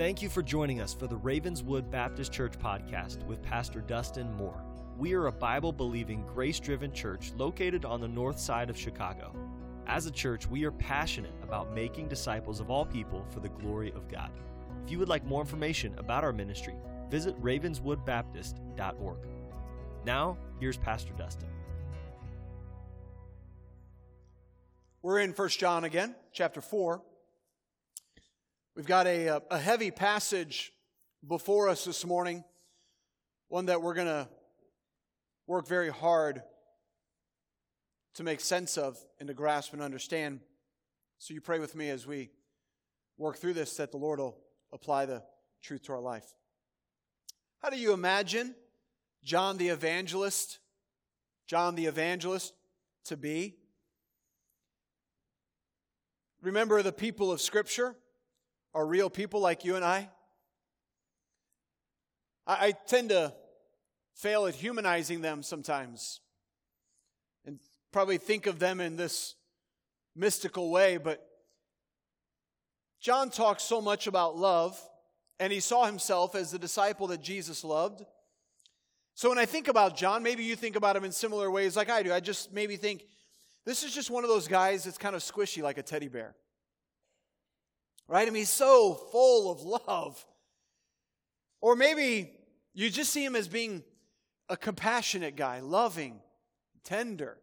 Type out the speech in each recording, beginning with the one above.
Thank you for joining us for the Ravenswood Baptist Church podcast with Pastor Dustin Moore. We are a Bible believing, grace driven church located on the north side of Chicago. As a church, we are passionate about making disciples of all people for the glory of God. If you would like more information about our ministry, visit ravenswoodbaptist.org. Now, here's Pastor Dustin. We're in 1 John again, chapter 4. We've got a, uh, a heavy passage before us this morning, one that we're going to work very hard to make sense of and to grasp and understand. So you pray with me as we work through this that the Lord will apply the truth to our life. How do you imagine John the evangelist, John the evangelist to be? Remember the people of Scripture? Are real people like you and I. I, I tend to fail at humanizing them sometimes and probably think of them in this mystical way, but John talks so much about love, and he saw himself as the disciple that Jesus loved. So when I think about John, maybe you think about him in similar ways like I do. I just maybe think this is just one of those guys that's kind of squishy like a teddy bear. Right? I mean, he's so full of love. Or maybe you just see him as being a compassionate guy, loving, tender.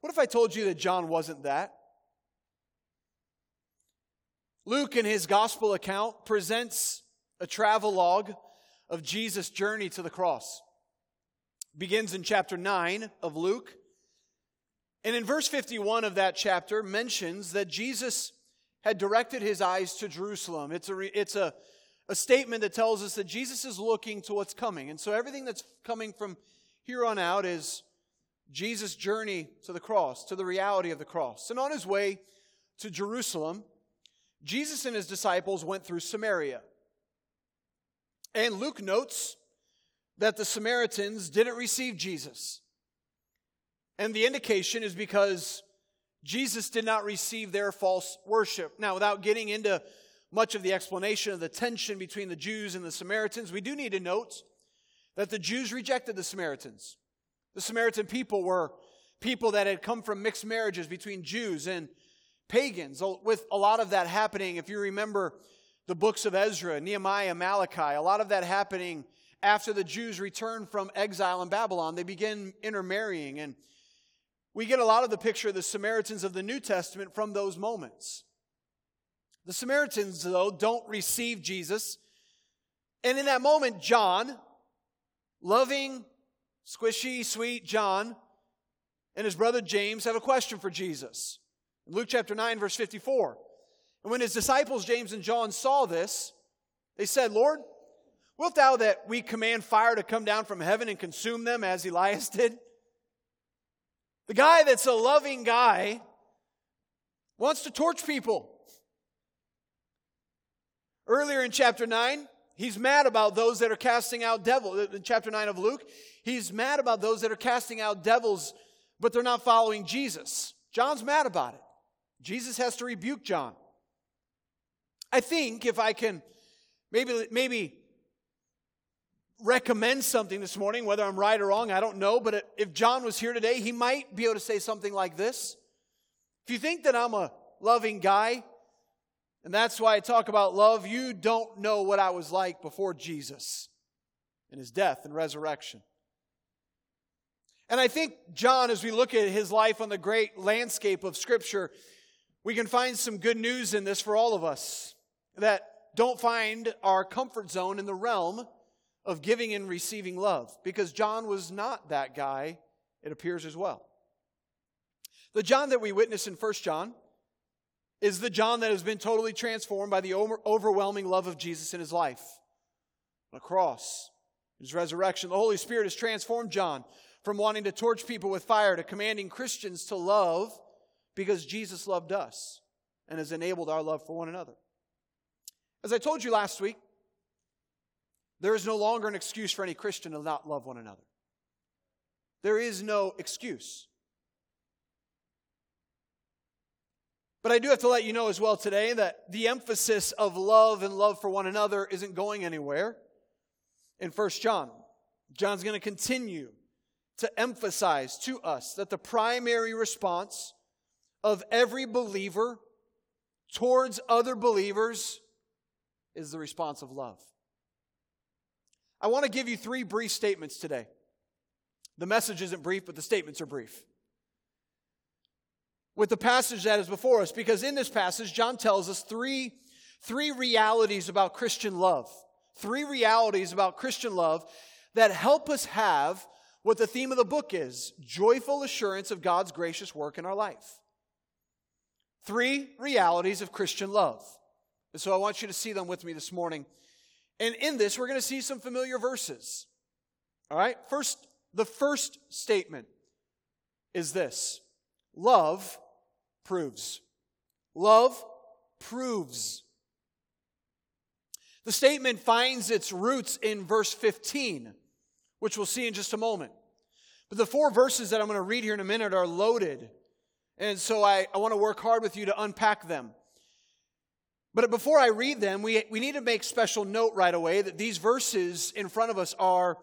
What if I told you that John wasn't that? Luke, in his gospel account, presents a travelogue of Jesus' journey to the cross. Begins in chapter 9 of Luke. And in verse 51 of that chapter, mentions that Jesus had directed his eyes to Jerusalem. It's a, it's a, a statement that tells us that Jesus is looking to what's coming. And so everything that's coming from here on out is Jesus' journey to the cross, to the reality of the cross. And on his way to Jerusalem, Jesus and his disciples went through Samaria. And Luke notes that the Samaritans didn't receive Jesus. And the indication is because Jesus did not receive their false worship. Now, without getting into much of the explanation of the tension between the Jews and the Samaritans, we do need to note that the Jews rejected the Samaritans. The Samaritan people were people that had come from mixed marriages between Jews and pagans, with a lot of that happening, if you remember the books of Ezra, Nehemiah, Malachi, a lot of that happening after the Jews returned from exile in Babylon. They begin intermarrying and we get a lot of the picture of the Samaritans of the New Testament from those moments. The Samaritans, though, don't receive Jesus. And in that moment, John, loving, squishy, sweet John, and his brother James have a question for Jesus. In Luke chapter 9, verse 54. And when his disciples, James and John, saw this, they said, Lord, wilt thou that we command fire to come down from heaven and consume them as Elias did? The guy that's a loving guy wants to torch people. Earlier in chapter 9, he's mad about those that are casting out devils. In chapter 9 of Luke, he's mad about those that are casting out devils, but they're not following Jesus. John's mad about it. Jesus has to rebuke John. I think if I can maybe, maybe recommend something this morning, whether I'm right or wrong, I don't know, but if John was here today, he might be able to say something like this. If you think that I'm a loving guy, and that's why I talk about love, you don't know what I was like before Jesus and his death and resurrection. And I think John, as we look at his life on the great landscape of Scripture, we can find some good news in this for all of us that don't find our comfort zone in the realm of giving and receiving love because John was not that guy, it appears as well. The John that we witness in 1 John is the John that has been totally transformed by the overwhelming love of Jesus in his life. The cross, his resurrection, the Holy Spirit has transformed John from wanting to torch people with fire to commanding Christians to love because Jesus loved us and has enabled our love for one another. As I told you last week, there is no longer an excuse for any Christian to not love one another. There is no excuse. But I do have to let you know as well today that the emphasis of love and love for one another isn't going anywhere in 1 John. John's going to continue to emphasize to us that the primary response of every believer towards other believers is the response of love. I want to give you three brief statements today. The message isn't brief, but the statements are brief. With the passage that is before us, because in this passage, John tells us three, three realities about Christian love. Three realities about Christian love that help us have what the theme of the book is joyful assurance of God's gracious work in our life. Three realities of Christian love. And so I want you to see them with me this morning. And in this, we're going to see some familiar verses. All right? First, the first statement is this love proves. Love proves. The statement finds its roots in verse 15, which we'll see in just a moment. But the four verses that I'm going to read here in a minute are loaded. And so I, I want to work hard with you to unpack them. But before I read them, we, we need to make special note right away that these verses in front of us are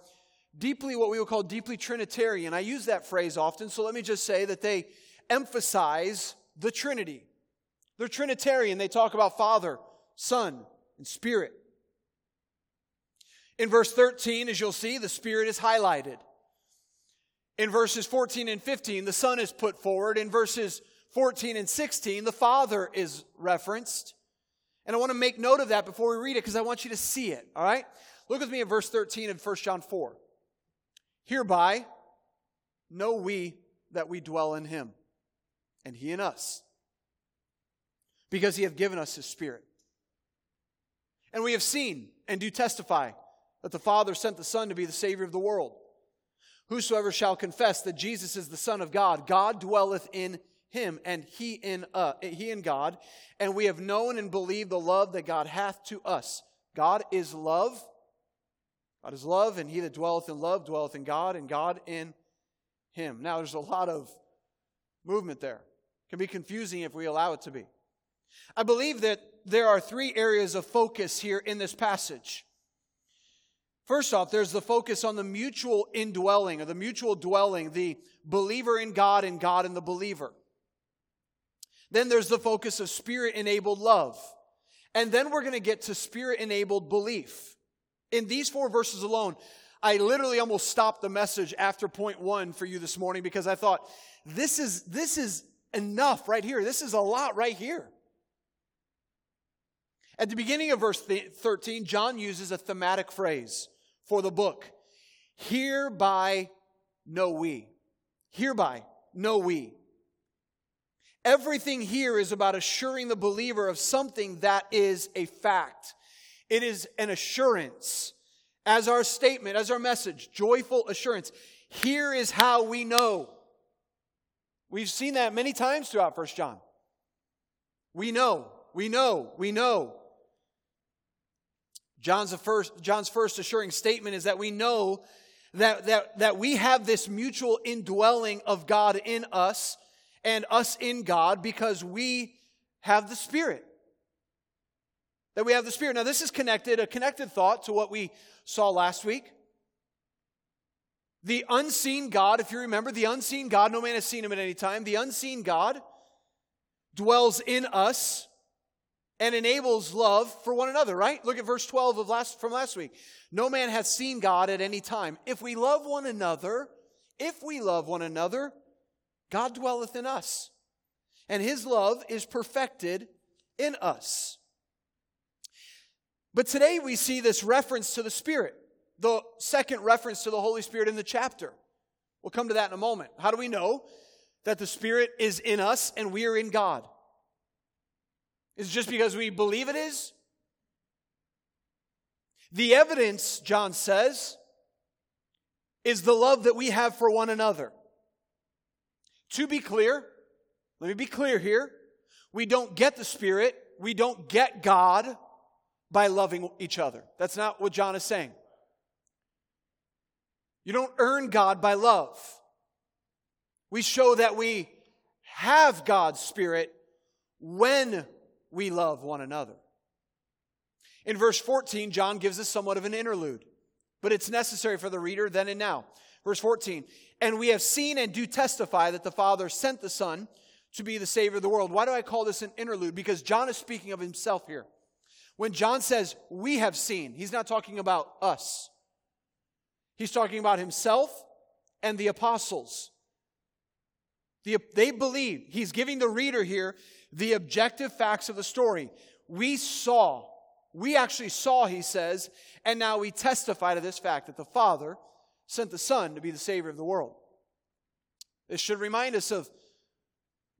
deeply what we would call deeply Trinitarian. I use that phrase often, so let me just say that they emphasize the Trinity. They're Trinitarian. They talk about Father, Son, and Spirit. In verse 13, as you'll see, the Spirit is highlighted. In verses 14 and 15, the Son is put forward. In verses 14 and 16, the Father is referenced. And I want to make note of that before we read it because I want you to see it, all right? Look with me at verse 13 of 1 John 4. Hereby know we that we dwell in him, and he in us, because he hath given us his Spirit. And we have seen and do testify that the Father sent the Son to be the Savior of the world. Whosoever shall confess that Jesus is the Son of God, God dwelleth in him, and he in uh, he in God, and we have known and believed the love that God hath to us. God is love. God is love, and he that dwelleth in love dwelleth in God, and God in him. Now, there's a lot of movement there. It can be confusing if we allow it to be. I believe that there are three areas of focus here in this passage. First off, there's the focus on the mutual indwelling, or the mutual dwelling, the believer in God and God in the believer. Then there's the focus of spirit enabled love. And then we're going to get to spirit enabled belief. In these four verses alone, I literally almost stopped the message after point one for you this morning because I thought, this is, this is enough right here. This is a lot right here. At the beginning of verse 13, John uses a thematic phrase for the book. Hereby know we. Hereby know we. Everything here is about assuring the believer of something that is a fact. It is an assurance. As our statement, as our message, joyful assurance. Here is how we know. We've seen that many times throughout First John. We know, we know, we know. John's first, John's first assuring statement is that we know that, that, that we have this mutual indwelling of God in us and us in God because we have the Spirit. That we have the Spirit. Now, this is connected, a connected thought to what we saw last week. The unseen God, if you remember, the unseen God, no man has seen him at any time. The unseen God dwells in us and enables love for one another, right? Look at verse 12 of last, from last week. No man hath seen God at any time. If we love one another, if we love one another, God dwelleth in us, and his love is perfected in us. But today we see this reference to the Spirit, the second reference to the Holy Spirit in the chapter. We'll come to that in a moment. How do we know that the Spirit is in us and we are in God? Is it just because we believe it is? The evidence, John says, is the love that we have for one another. To be clear, let me be clear here. We don't get the Spirit, we don't get God by loving each other. That's not what John is saying. You don't earn God by love. We show that we have God's Spirit when we love one another. In verse 14, John gives us somewhat of an interlude, but it's necessary for the reader then and now. Verse 14, and we have seen and do testify that the Father sent the Son to be the Savior of the world. Why do I call this an interlude? Because John is speaking of himself here. When John says, we have seen, he's not talking about us. He's talking about himself and the apostles. The, they believe, he's giving the reader here the objective facts of the story. We saw, we actually saw, he says, and now we testify to this fact that the Father sent the Son to be the Savior of the world. This should remind us of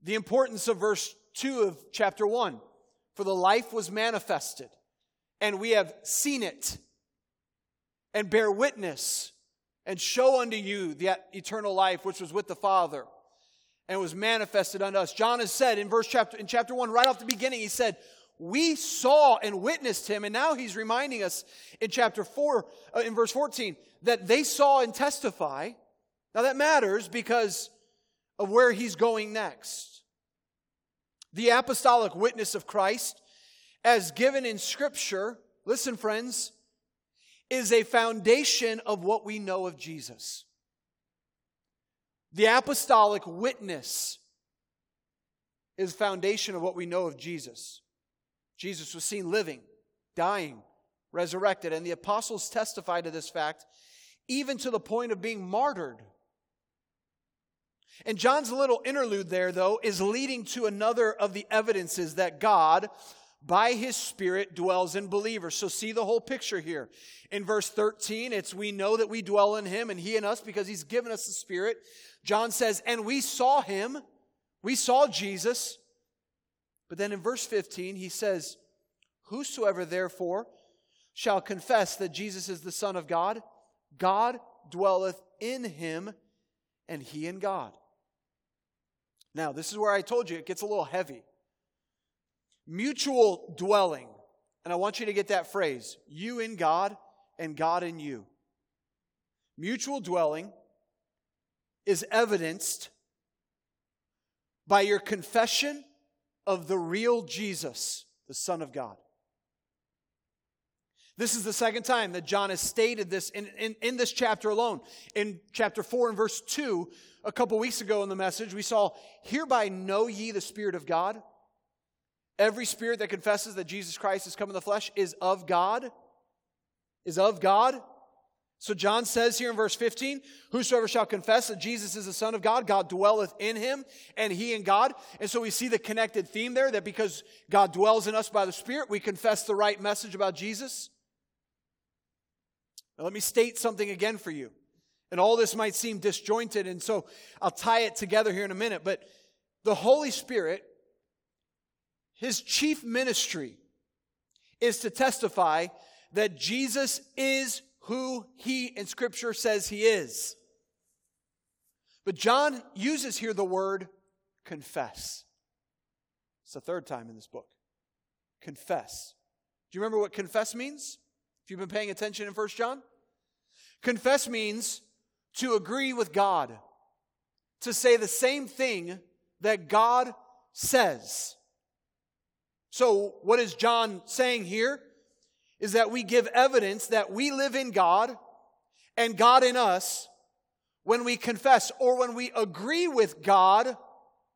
the importance of verse 2 of chapter 1. For the life was manifested, and we have seen it, and bear witness, and show unto you the eternal life which was with the Father and was manifested unto us. John has said in verse chapter in chapter 1 right off the beginning he said we saw and witnessed him and now he's reminding us in chapter 4 uh, in verse 14 that they saw and testify. Now that matters because of where he's going next. The apostolic witness of Christ as given in scripture, listen friends, is a foundation of what we know of Jesus. The apostolic witness is foundation of what we know of Jesus. Jesus was seen living, dying, resurrected, and the apostles testified to this fact even to the point of being martyred. And John's little interlude there, though, is leading to another of the evidences that God, by his Spirit, dwells in believers. So see the whole picture here. In verse 13, it's we know that we dwell in him and he in us because he's given us the Spirit. John says, and we saw him, we saw Jesus. But then in verse 15, he says, Whosoever therefore shall confess that Jesus is the Son of God, God dwelleth in him, and he in God. Now, this is where I told you it gets a little heavy. Mutual dwelling. And I want you to get that phrase you in God and God in you. Mutual dwelling is evidenced by your confession of the real Jesus, the Son of God. This is the second time that John has stated this in, in, in, this chapter alone. In chapter 4 and verse 2, a couple weeks ago in the message, we saw, Hereby know ye the Spirit of God. Every spirit that confesses that Jesus Christ has come in the flesh is of God. Is of God. So John says here in verse 15, Whosoever shall confess that Jesus is the Son of God, God dwelleth in him, and he in God. And so we see the connected theme there that because God dwells in us by the Spirit, we confess the right message about Jesus. Now let me state something again for you. And all this might seem disjointed, and so I'll tie it together here in a minute. But the Holy Spirit, his chief ministry is to testify that Jesus is who he in Scripture says he is. But John uses here the word confess. It's the third time in this book. Confess. Do you remember what confess means? If you've been paying attention in First John? Confess means to agree with God, to say the same thing that God says. So, what is John saying here? Is that we give evidence that we live in God and God in us when we confess or when we agree with God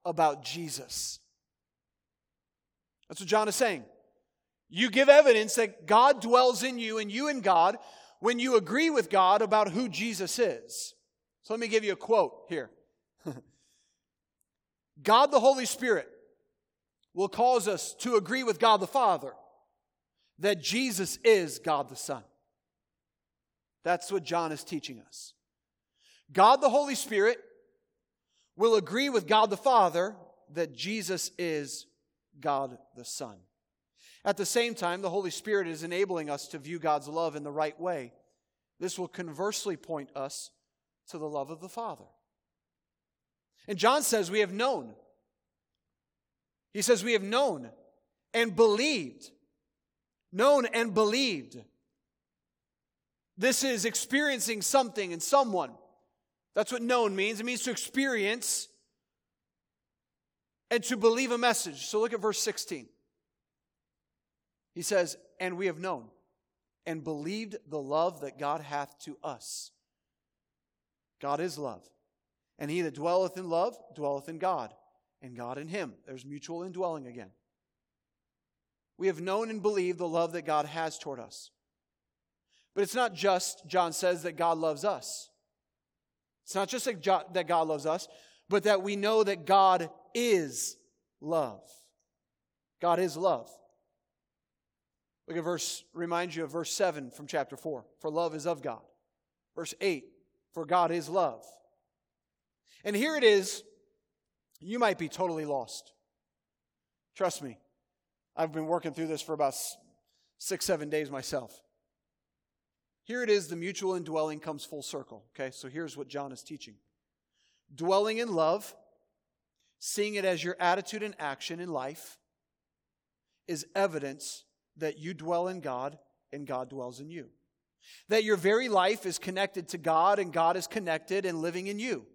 about Jesus. That's what John is saying. You give evidence that God dwells in you and you in God when you agree with God about who Jesus is. So let me give you a quote here. God the Holy Spirit will cause us to agree with God the Father that Jesus is God the Son. That's what John is teaching us. God the Holy Spirit will agree with God the Father that Jesus is God the Son. At the same time, the Holy Spirit is enabling us to view God's love in the right way. This will conversely point us to the love of the Father. And John says we have known. He says we have known and believed known and believed. This is experiencing something in someone. That's what known means. It means to experience and to believe a message. So look at verse 16. He says, And we have known and believed the love that God hath to us. God is love. And he that dwelleth in love dwelleth in God, and God in him. There's mutual indwelling again. We have known and believed the love that God has toward us. But it's not just, John says, that God loves us. It's not just that God loves us, but that we know that God is love. God is love. Look at verse, remind you of verse 7 from chapter 4. For love is of God. Verse 8, for God is love. And here it is, you might be totally lost. Trust me, I've been working through this for about six, seven days myself. Here it is, the mutual indwelling comes full circle. Okay, so here's what John is teaching dwelling in love, seeing it as your attitude and action in life, is evidence that you dwell in God and God dwells in you. That your very life is connected to God and God is connected and living in you.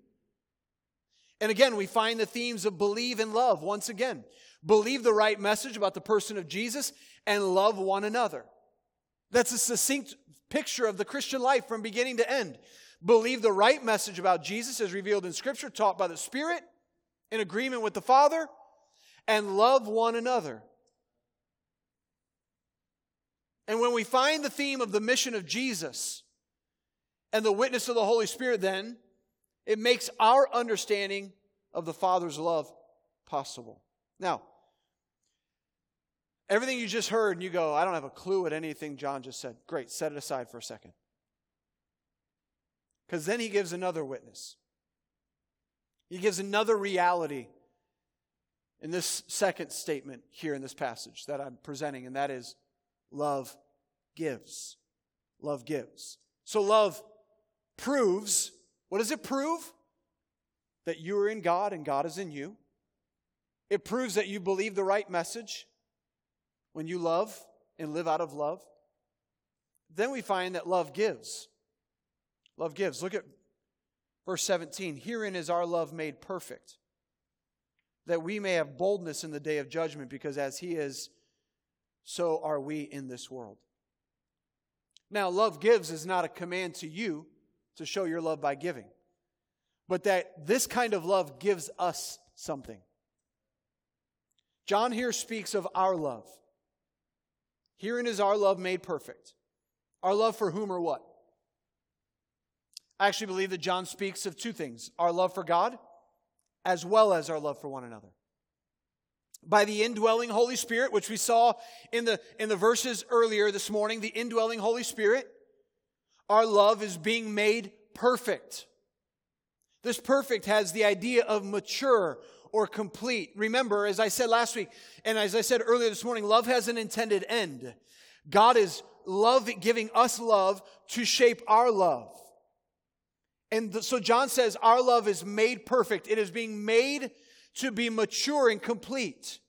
And again, we find the themes of believe and love once again. Believe the right message about the person of Jesus and love one another. That's a succinct picture of the Christian life from beginning to end. Believe the right message about Jesus as revealed in Scripture, taught by the Spirit, in agreement with the Father, and love one another. And when we find the theme of the mission of Jesus and the witness of the Holy Spirit, then it makes our understanding of the Father's love possible. Now, everything you just heard, and you go, I don't have a clue what anything John just said. Great, set it aside for a second. Because then he gives another witness. He gives another reality in this second statement here in this passage that I'm presenting, and that is love gives. Love gives. So love proves. What does it prove? That you are in God and God is in you. It proves that you believe the right message when you love and live out of love. Then we find that love gives. Love gives. Look at verse 17. Herein is our love made perfect, that we may have boldness in the day of judgment, because as He is, so are we in this world. Now, love gives is not a command to you to show your love by giving, but that this kind of love gives us something. John here speaks of our love. Herein is our love made perfect. Our love for whom or what? I actually believe that John speaks of two things our love for God as well as our love for one another by the indwelling Holy Spirit, which we saw in the, in the verses earlier this morning, the indwelling Holy Spirit, our love is being made perfect. This perfect has the idea of mature or complete. Remember, as I said last week, and as I said earlier this morning, love has an intended end. God is love giving us love to shape our love. And so John says our love is made perfect. It is being made to be mature and complete.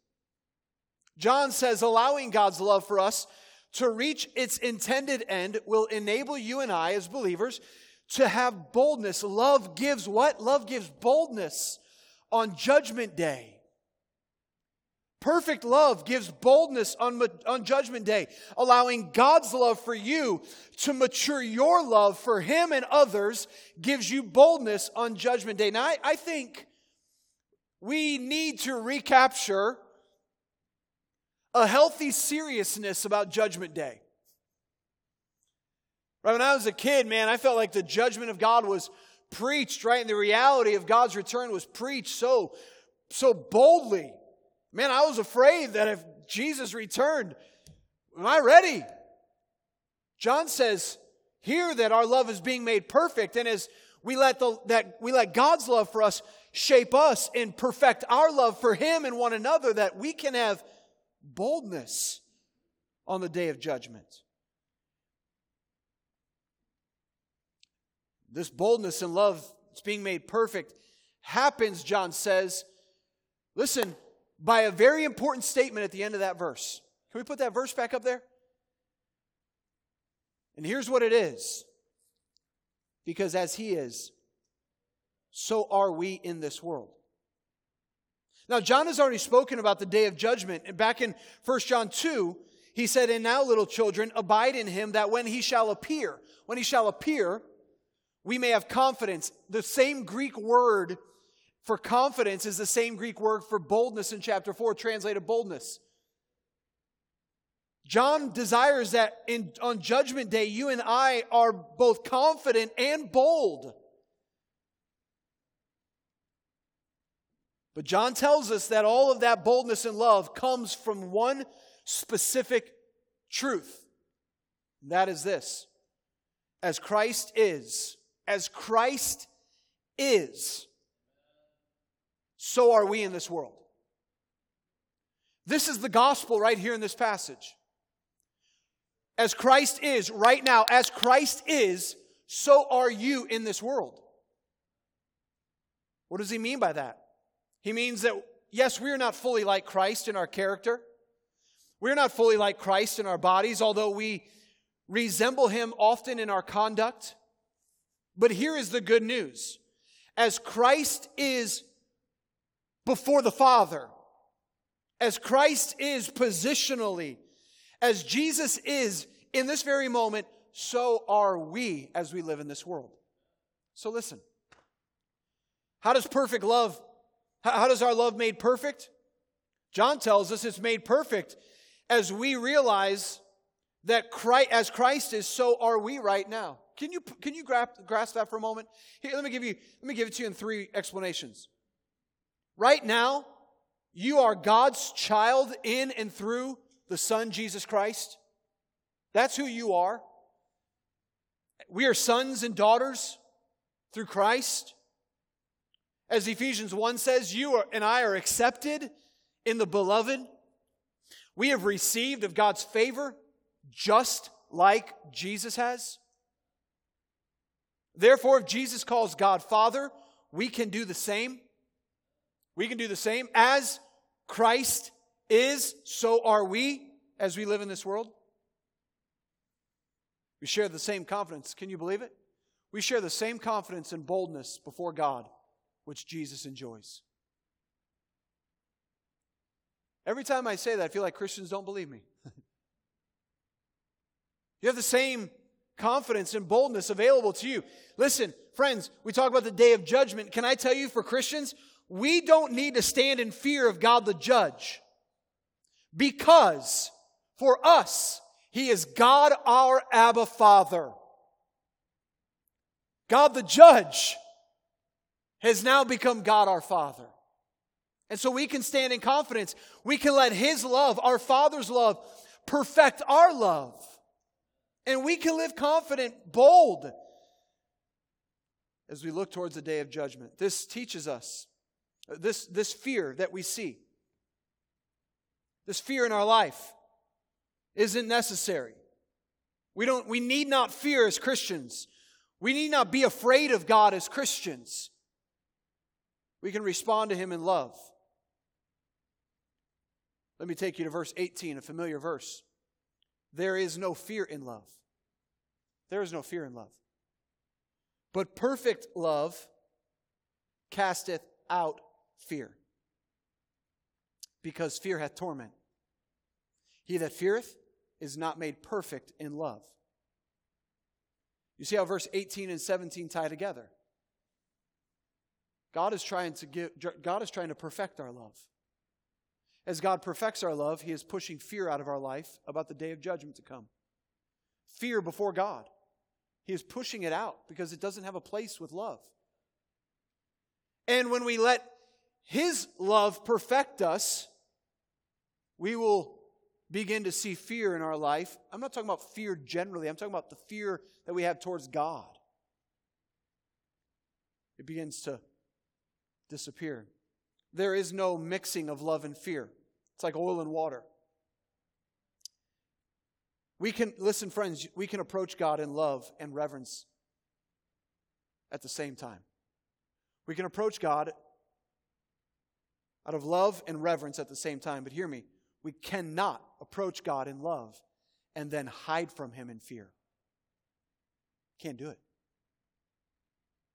John says allowing God's love for us to reach its intended end will enable you and I as believers to have boldness. Love gives what? Love gives boldness on judgment day. Perfect love gives boldness on, on judgment day, allowing God's love for you to mature your love for Him and others gives you boldness on judgment day. Now, I, I think we need to recapture a healthy seriousness about Judgment Day. Right when I was a kid, man, I felt like the judgment of God was preached, right? And the reality of God's return was preached so, so boldly. Man, I was afraid that if Jesus returned, am I ready? John says here that our love is being made perfect, and as we let the that we let God's love for us shape us and perfect our love for Him and one another that we can have boldness on the day of judgment. This boldness and love that's being made perfect happens, John says, listen, by a very important statement at the end of that verse. Can we put that verse back up there? And here's what it is because as He is, so are we in this world. Now, John has already spoken about the day of judgment. And back in 1 John 2, he said, And now, little children, abide in him that when he shall appear, when he shall appear, we may have confidence. The same Greek word for confidence is the same Greek word for boldness in chapter 4, translated boldness. John desires that in, on judgment day, you and I are both confident and bold. But John tells us that all of that boldness and love comes from one specific truth. And that is this as Christ is, as Christ is, so are we in this world. This is the gospel right here in this passage. As Christ is right now, as Christ is, so are you in this world. What does he mean by that? He means that, yes, we are not fully like Christ in our character. We're not fully like Christ in our bodies, although we resemble him often in our conduct. But here is the good news. As Christ is before the Father, as Christ is positionally, as Jesus is in this very moment, so are we as we live in this world. So listen. How does perfect love how does our love made perfect? John tells us it's made perfect as we realize that Christ, as Christ is, so are we right now. Can you, can you grasp, grasp that for a moment? Here, let me give you, let me give it to you in three explanations. Right now, you are God's child in and through the Son, Jesus Christ. That's who you are. We are sons and daughters through Christ. As Ephesians 1 says, you are, and I are accepted in the beloved. We have received of God's favor just like Jesus has. Therefore, if Jesus calls God Father, we can do the same. We can do the same. As Christ is, so are we as we live in this world. We share the same confidence. Can you believe it? We share the same confidence and boldness before God which Jesus enjoys. Every time I say that, I feel like Christians don't believe me. you have the same confidence and boldness available to you. Listen, friends, we talk about the day of judgment. Can I tell you, for Christians, we don't need to stand in fear of God the judge because for us, He is God our Abba Father. God the judge has now become God our Father. And so we can stand in confidence. We can let His love, our Father's love, perfect our love. And we can live confident, bold, as we look towards the day of judgment. This teaches us this, this fear that we see, this fear in our life, isn't necessary. We, don't, we need not fear as Christians. We need not be afraid of God as Christians. We can respond to him in love. Let me take you to verse 18, a familiar verse. There is no fear in love. There is no fear in love. But perfect love casteth out fear, because fear hath torment. He that feareth is not made perfect in love. You see how verse 18 and 17 tie together. God is trying to give, God is trying to perfect our love. As God perfects our love, He is pushing fear out of our life about the day of judgment to come. Fear before God. He is pushing it out because it doesn't have a place with love. And when we let His love perfect us, we will begin to see fear in our life. I'm not talking about fear generally, I'm talking about the fear that we have towards God. It begins to disappear. There is no mixing of love and fear. It's like oil and water. We can, listen, friends, we can approach God in love and reverence at the same time. We can approach God out of love and reverence at the same time. But hear me, we cannot approach God in love and then hide from Him in fear. Can't do it.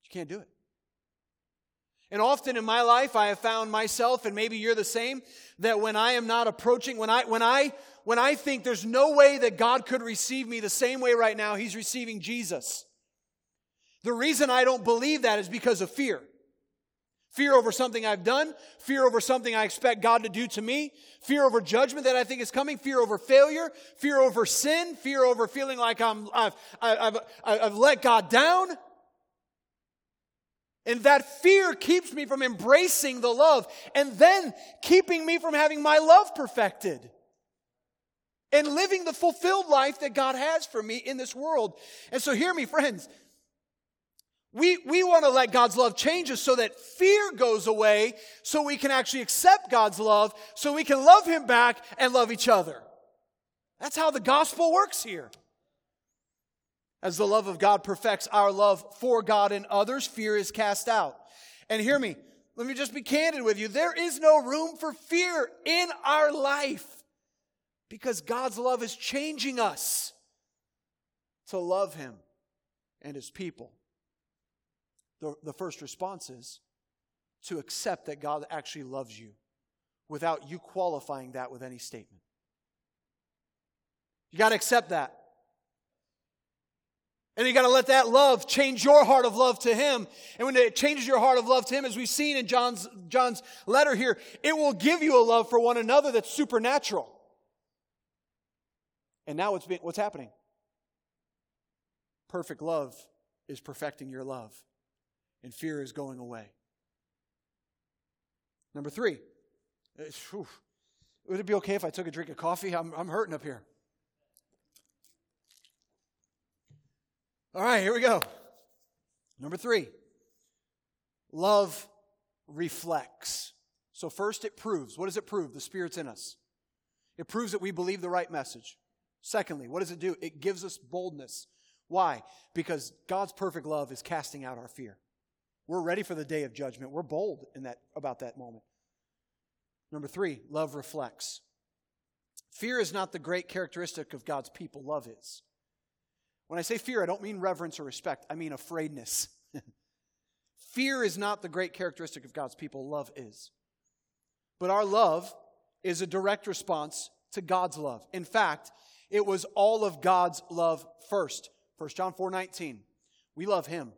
You can't do it. And often in my life, I have found myself, and maybe you're the same, that when I am not approaching, when I, when I, when I think there's no way that God could receive me the same way right now, He's receiving Jesus. The reason I don't believe that is because of fear. Fear over something I've done, fear over something I expect God to do to me, fear over judgment that I think is coming, fear over failure, fear over sin, fear over feeling like I'm, I've, I've, I've let God down. And that fear keeps me from embracing the love and then keeping me from having my love perfected and living the fulfilled life that God has for me in this world. And so, hear me, friends. We, we want to let God's love change us so that fear goes away, so we can actually accept God's love, so we can love Him back and love each other. That's how the gospel works here. As the love of God perfects our love for God and others, fear is cast out. And hear me, let me just be candid with you. There is no room for fear in our life because God's love is changing us to love Him and His people the, the first response is to accept that God actually loves you without you qualifying that with any statement. You got to accept that. And you got to let that love change your heart of love to Him. And when it changes your heart of love to Him, as we've seen in John's, John's letter here, it will give you a love for one another that's supernatural. And now what's, being, what's happening? Perfect love is perfecting your love and fear is going away. Number three, would it be okay if I took a drink of coffee? I'm, I'm hurting up here. All right, here we go. Number three, love reflects. So, first, it proves. What does it prove? The Spirit's in us. It proves that we believe the right message. Secondly, what does it do? It gives us boldness. Why? Because God's perfect love is casting out our fear. We're ready for the day of judgment. We're bold in that, about that moment. Number three, love reflects. Fear is not the great characteristic of God's people, love is. When I say fear, I don't mean reverence or respect, I mean afraidness. fear is not the great characteristic of God's people, love is. But our love is a direct response to God's love. In fact, it was all of God's love first. 1 John 4 19. We love him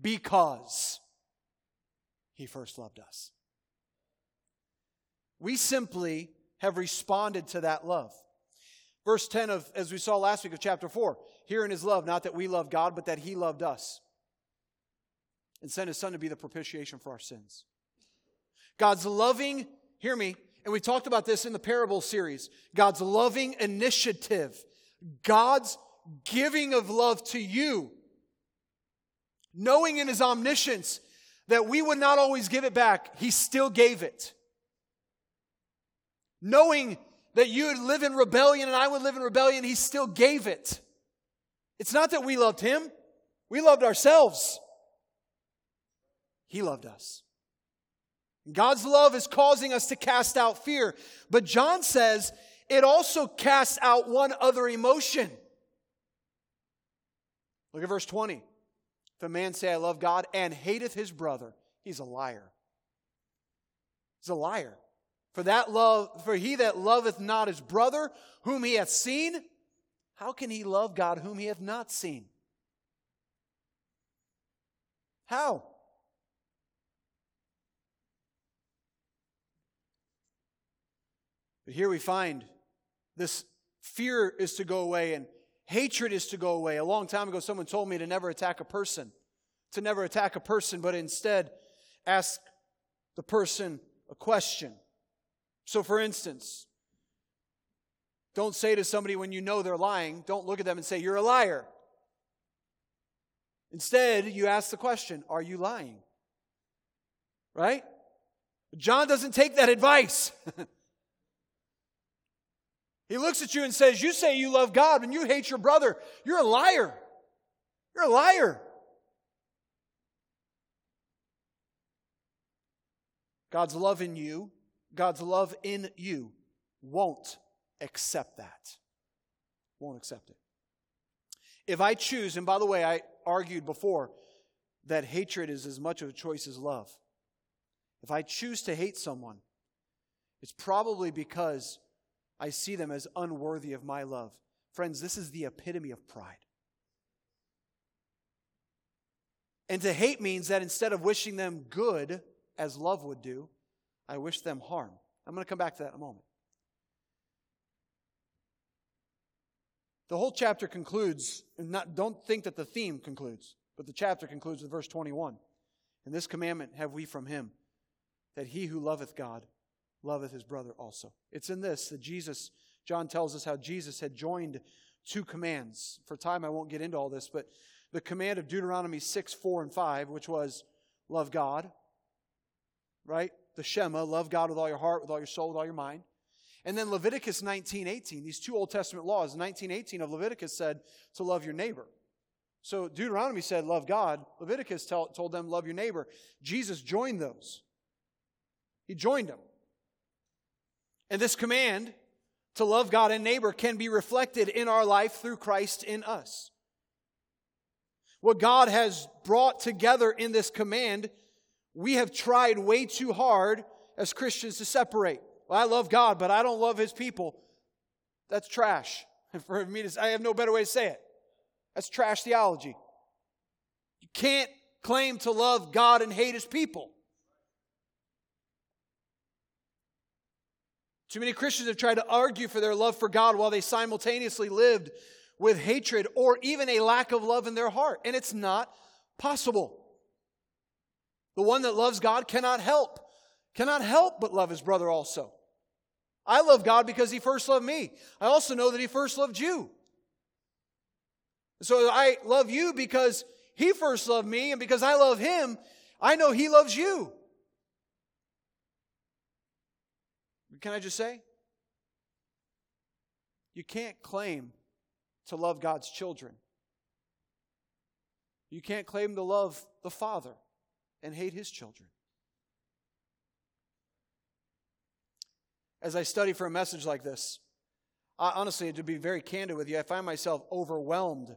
because he first loved us. We simply have responded to that love. Verse 10 of, as we saw last week of chapter 4, here in his love, not that we love God, but that he loved us and sent his son to be the propitiation for our sins. God's loving, hear me, and we talked about this in the parable series. God's loving initiative, God's giving of love to you knowing in his omniscience that we would not always give it back, he still gave it. Knowing that you would live in rebellion and I would live in rebellion, he still gave it. It's not that we loved him, we loved ourselves. He loved us. God's love is causing us to cast out fear. But John says it also casts out one other emotion. Look at verse 20. If a man say, I love God, and hateth his brother, he's a liar. He's a liar. For that love, for he that loveth not his brother, whom he hath seen, how can he love God whom he hath not seen? How? But here we find this fear is to go away and Hatred is to go away. A long time ago, someone told me to never attack a person, to never attack a person, but instead ask the person a question. So, for instance, don't say to somebody when you know they're lying, don't look at them and say, You're a liar. Instead, you ask the question, Are you lying? Right? John doesn't take that advice. He looks at you and says, You say you love God and you hate your brother. You're a liar. You're a liar. God's love in you, God's love in you won't accept that. Won't accept it. If I choose, and by the way, I argued before that hatred is as much of a choice as love. if I choose to hate someone, it's probably because I see them as unworthy of my love. Friends, this is the epitome of pride. And to hate means that instead of wishing them good, as love would do, I wish them harm. I'm going to come back to that in a moment. The whole chapter concludes, and not, don't think that the theme concludes, but the chapter concludes with verse 21. And this commandment have we from him, that he who loveth God loveth his brother also. It's in this that Jesus, John tells us how Jesus had joined two commands. For time, I won't get into all this, but the command of Deuteronomy 6, 4, and 5, which was love God, right? The Shema, love God with all your heart, with all your soul, with all your mind. And then Leviticus 19, 18, these two Old Testament laws, 1918 of Leviticus said to love your neighbor. So Deuteronomy said love God. Leviticus tell, told them love your neighbor. Jesus joined those. He joined them. And this command to love God and neighbor can be reflected in our life through Christ in us. What God has brought together in this command, we have tried way too hard as Christians to separate. Well, I love God, but I don't love his people. That's trash. For me to, I have no better way to say it. That's trash theology. You can't claim to love God and hate his people. Too many Christians have tried to argue for their love for God while they simultaneously lived with hatred or even a lack of love in their heart. And it's not possible. The one that loves God cannot help, cannot help but love his brother also. I love God because he first loved me. I also know that he first loved you. So I love you because he first loved me, and because I love him, I know he loves you. Can I just say? You can't claim to love God's children. You can't claim to love the Father and hate his children. As I study for a message like this, I, honestly, to be very candid with you, I find myself overwhelmed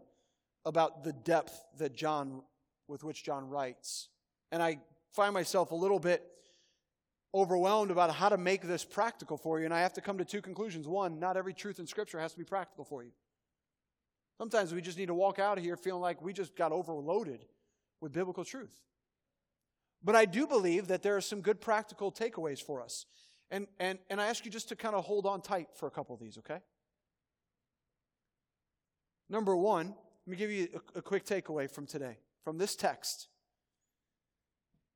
about the depth that John, with which John writes. And I find myself a little bit overwhelmed about how to make this practical for you. And I have to come to two conclusions. One, not every truth in Scripture has to be practical for you. Sometimes we just need to walk out of here feeling like we just got overloaded with biblical truth. But I do believe that there are some good practical takeaways for us. And, and, and I ask you just to kind of hold on tight for a couple of these, okay? Number one, let me give you a, a quick takeaway from today, from this text.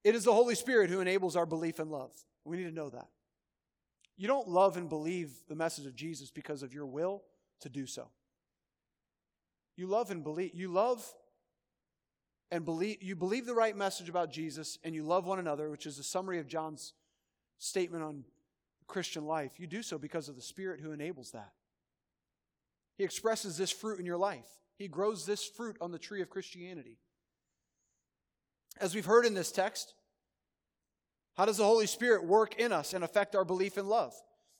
It is the Holy Spirit who enables our belief and love. We need to know that. You don't love and believe the message of Jesus because of your will to do so. You love and believe. You love and believe. You believe the right message about Jesus, and you love one another, which is a summary of John's statement on Christian life. You do so because of the Spirit who enables that. He expresses this fruit in your life. He grows this fruit on the tree of Christianity. As we've heard in this text, how does the Holy Spirit work in us and affect our belief in love?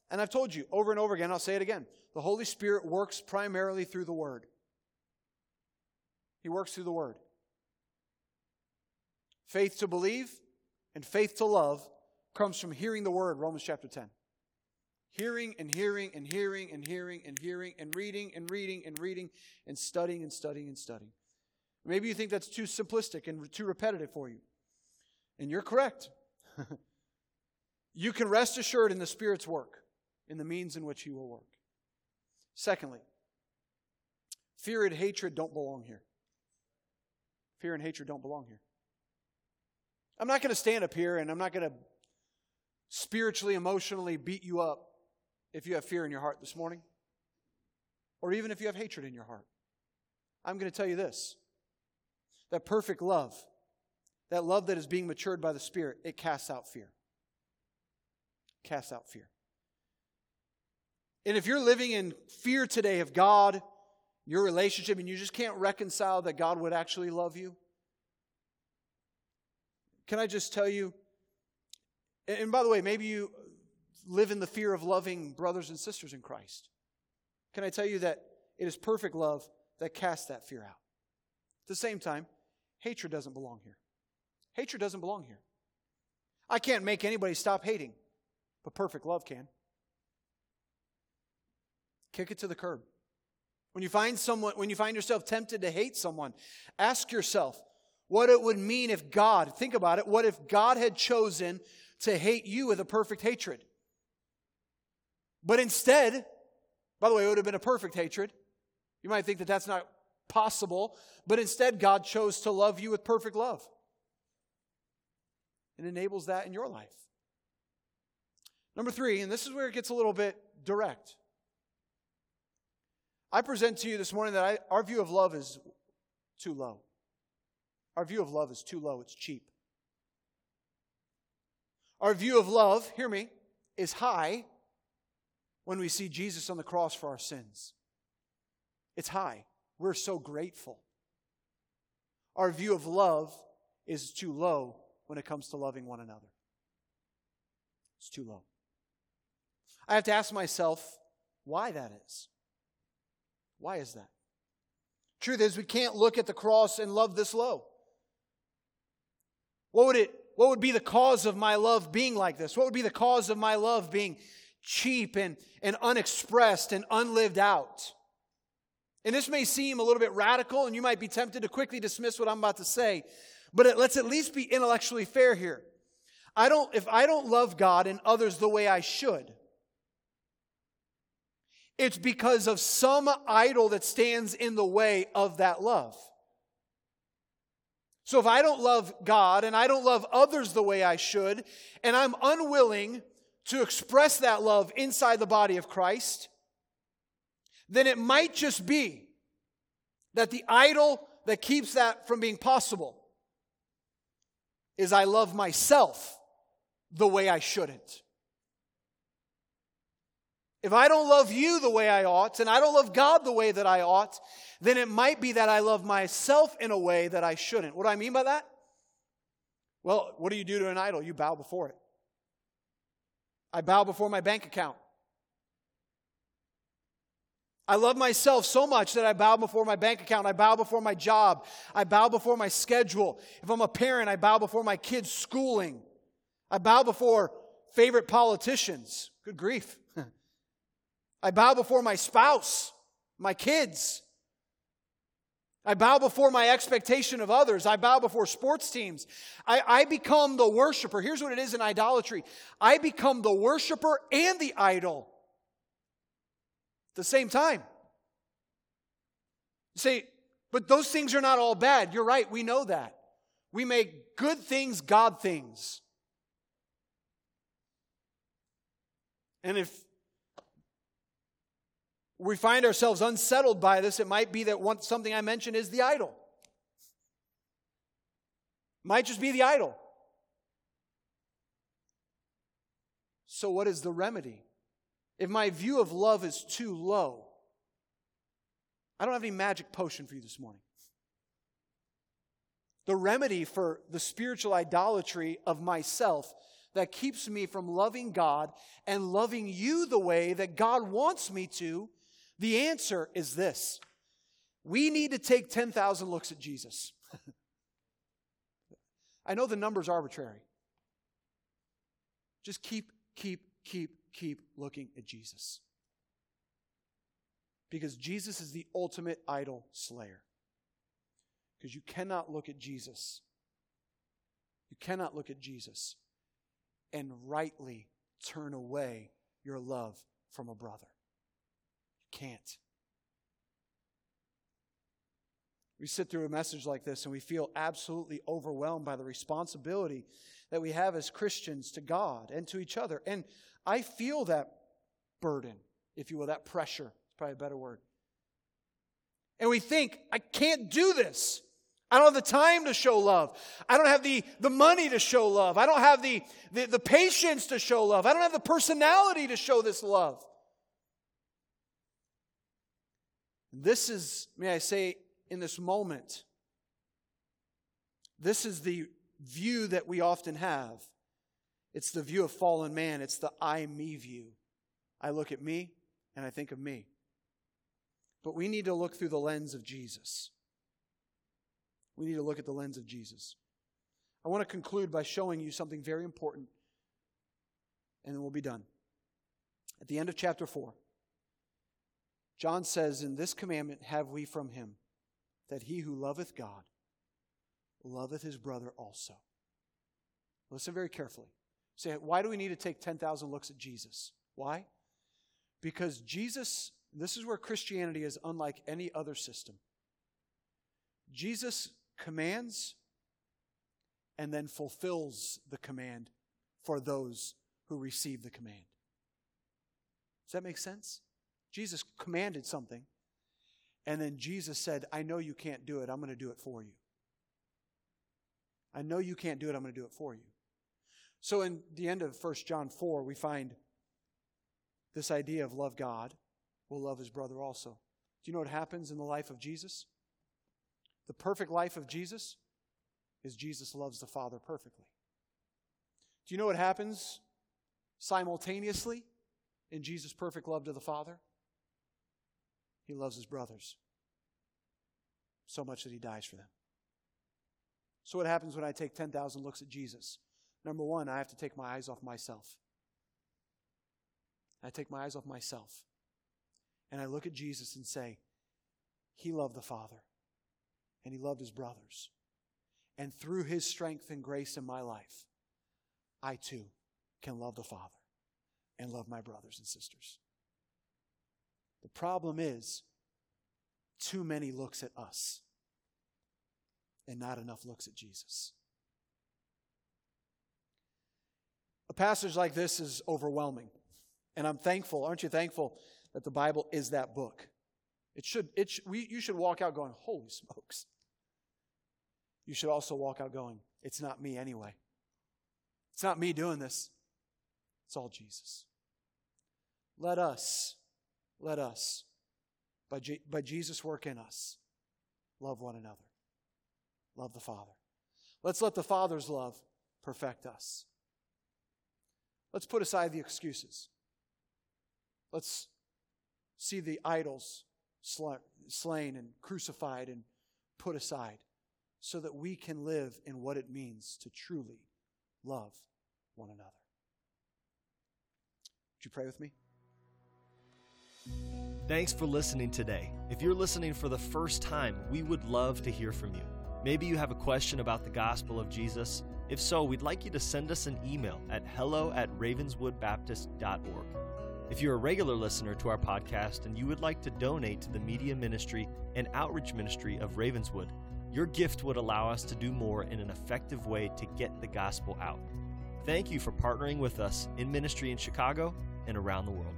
And I've told you over and over again, I'll say it again. The Holy Spirit works primarily through the Word. He works through the Word. Faith to believe and faith to love comes from hearing the Word, Romans chapter 10. Hearing and hearing and hearing and hearing and hearing and reading and reading and reading and studying and studying and studying. Maybe you think that's too simplistic and too repetitive for you. And you're correct. you can rest assured in the Spirit's work, in the means in which He will work. Secondly, fear and hatred don't belong here. Fear and hatred don't belong here. I'm not going to stand up here and I'm not going to spiritually, emotionally beat you up if you have fear in your heart this morning, or even if you have hatred in your heart. I'm going to tell you this that perfect love, that love that is being matured by the Spirit, it casts out fear. Casts out fear. And if you're living in fear today of God, your relationship, and you just can't reconcile that God would actually love you, can I just tell you? And by the way, maybe you live in the fear of loving brothers and sisters in Christ. Can I tell you that it is perfect love that casts that fear out? At the same time, Hatred doesn't belong here. Hatred doesn't belong here. I can't make anybody stop hating, but perfect love can. Kick it to the curb. When you find someone, when you find yourself tempted to hate someone, ask yourself what it would mean if God, think about it, what if God had chosen to hate you with a perfect hatred? But instead, by the way, it would have been a perfect hatred. You might think that that's not possible, but instead, God chose to love you with perfect love. It enables that in your life. Number three, and this is where it gets a little bit direct. I present to you this morning that I, our view of love is too low. Our view of love is too low, it's cheap. Our view of love, hear me, is high when we see Jesus on the cross for our sins. It's high. We're so grateful. Our view of love is too low when it comes to loving one another. It's too low. I have to ask myself why that is. Why is that? Truth is, we can't look at the cross and love this low. What would it what would be the cause of my love being like this? What would be the cause of my love being cheap and, and unexpressed and unlived out? And this may seem a little bit radical, and you might be tempted to quickly dismiss what I'm about to say, but it, let's at least be intellectually fair here. I don't, if I don't love God and others the way I should, it's because of some idol that stands in the way of that love. So if I don't love God and I don't love others the way I should, and I'm unwilling to express that love inside the body of Christ, then it might just be that the idol that keeps that from being possible is I love myself the way I shouldn't. If I don't love you the way I ought, and I don't love God the way that I ought, then it might be that I love myself in a way that I shouldn't. What do I mean by that? Well, what do you do to an idol? You bow before it. I bow before my bank account. I love myself so much that I bow before my bank account. I bow before my job. I bow before my schedule. If I'm a parent, I bow before my kids' schooling. I bow before favorite politicians. Good grief. I bow before my spouse, my kids. I bow before my expectation of others. I bow before sports teams. I, I, become the worshiper. Here's what it is in idolatry I become the worshiper and the idol at the same time. You say, but those things are not all bad. You're right, we know that. We make good things God things. And if we find ourselves unsettled by this, it might be that one, something I mentioned is the idol. Might just be the idol. So, what is the remedy? If my view of love is too low, I don't have any magic potion for you this morning. The remedy for the spiritual idolatry of myself that keeps me from loving God and loving you the way that God wants me to the answer is this we need to take 10,000 looks at Jesus. I know the number's arbitrary. Just keep, keep, keep, keep looking at Jesus. Because Jesus is the ultimate idol slayer. Because you cannot look at Jesus. You cannot look at Jesus and rightly turn away your love from a brother can't. We sit through a message like this and we feel absolutely overwhelmed by the responsibility that we have as Christians to God and to each other. And I feel that burden, if you will, that pressure, is probably a better word. And we think, I can't do this. I don't have the time to show love. I don't have the, the money to show love. I don't have the, the, the patience to show love. I don't have the personality to show this love. This is, may I say, in this moment, this is the view that we often have. It's the view of fallen man, it's the I me view. I look at me and I think of me. But we need to look through the lens of Jesus. We need to look at the lens of Jesus. I want to conclude by showing you something very important, and then we'll be done. At the end of chapter 4, John says, In this commandment have we from him, that he who loveth God loveth his brother also. Listen very carefully. Say, why do we need to take 10,000 looks at Jesus? Why? Because Jesus, this is where Christianity is unlike any other system. Jesus commands and then fulfills the command for those who receive the command. Does that make sense? Jesus commanded something, and then Jesus said, I know you can't do it. I'm going to do it for you. I know you can't do it. I'm going to do it for you. So, in the end of 1 John 4, we find this idea of love God, will love his brother also. Do you know what happens in the life of Jesus? The perfect life of Jesus is Jesus loves the Father perfectly. Do you know what happens simultaneously in Jesus' perfect love to the Father? He loves his brothers so much that he dies for them. So, what happens when I take 10,000 looks at Jesus? Number one, I have to take my eyes off myself. I take my eyes off myself. And I look at Jesus and say, He loved the Father, and He loved His brothers. And through His strength and grace in my life, I too can love the Father and love my brothers and sisters. The problem is, too many looks at us and not enough looks at Jesus. A passage like this is overwhelming. And I'm thankful, aren't you thankful, that the Bible is that book? It should, it sh- we, you should walk out going, Holy smokes. You should also walk out going, It's not me anyway. It's not me doing this. It's all Jesus. Let us, let us, by, G- by Jesus' work in us, love one another. Love the Father. Let's let the Father's love perfect us. Let's put aside the excuses. Let's see the idols slain and crucified and put aside so that we can live in what it means to truly love one another. Would you pray with me? Thanks for listening today. If you're listening for the first time, we would love to hear from you. Maybe you have a question about the gospel of Jesus. If so, we'd like you to send us an email at hello at ravenswoodbaptist.org. If you're a regular listener to our podcast and you would like to donate to the media ministry and outreach ministry of Ravenswood, your gift would allow us to do more in an effective way to get the gospel out. Thank you for partnering with us in ministry in Chicago and around the world.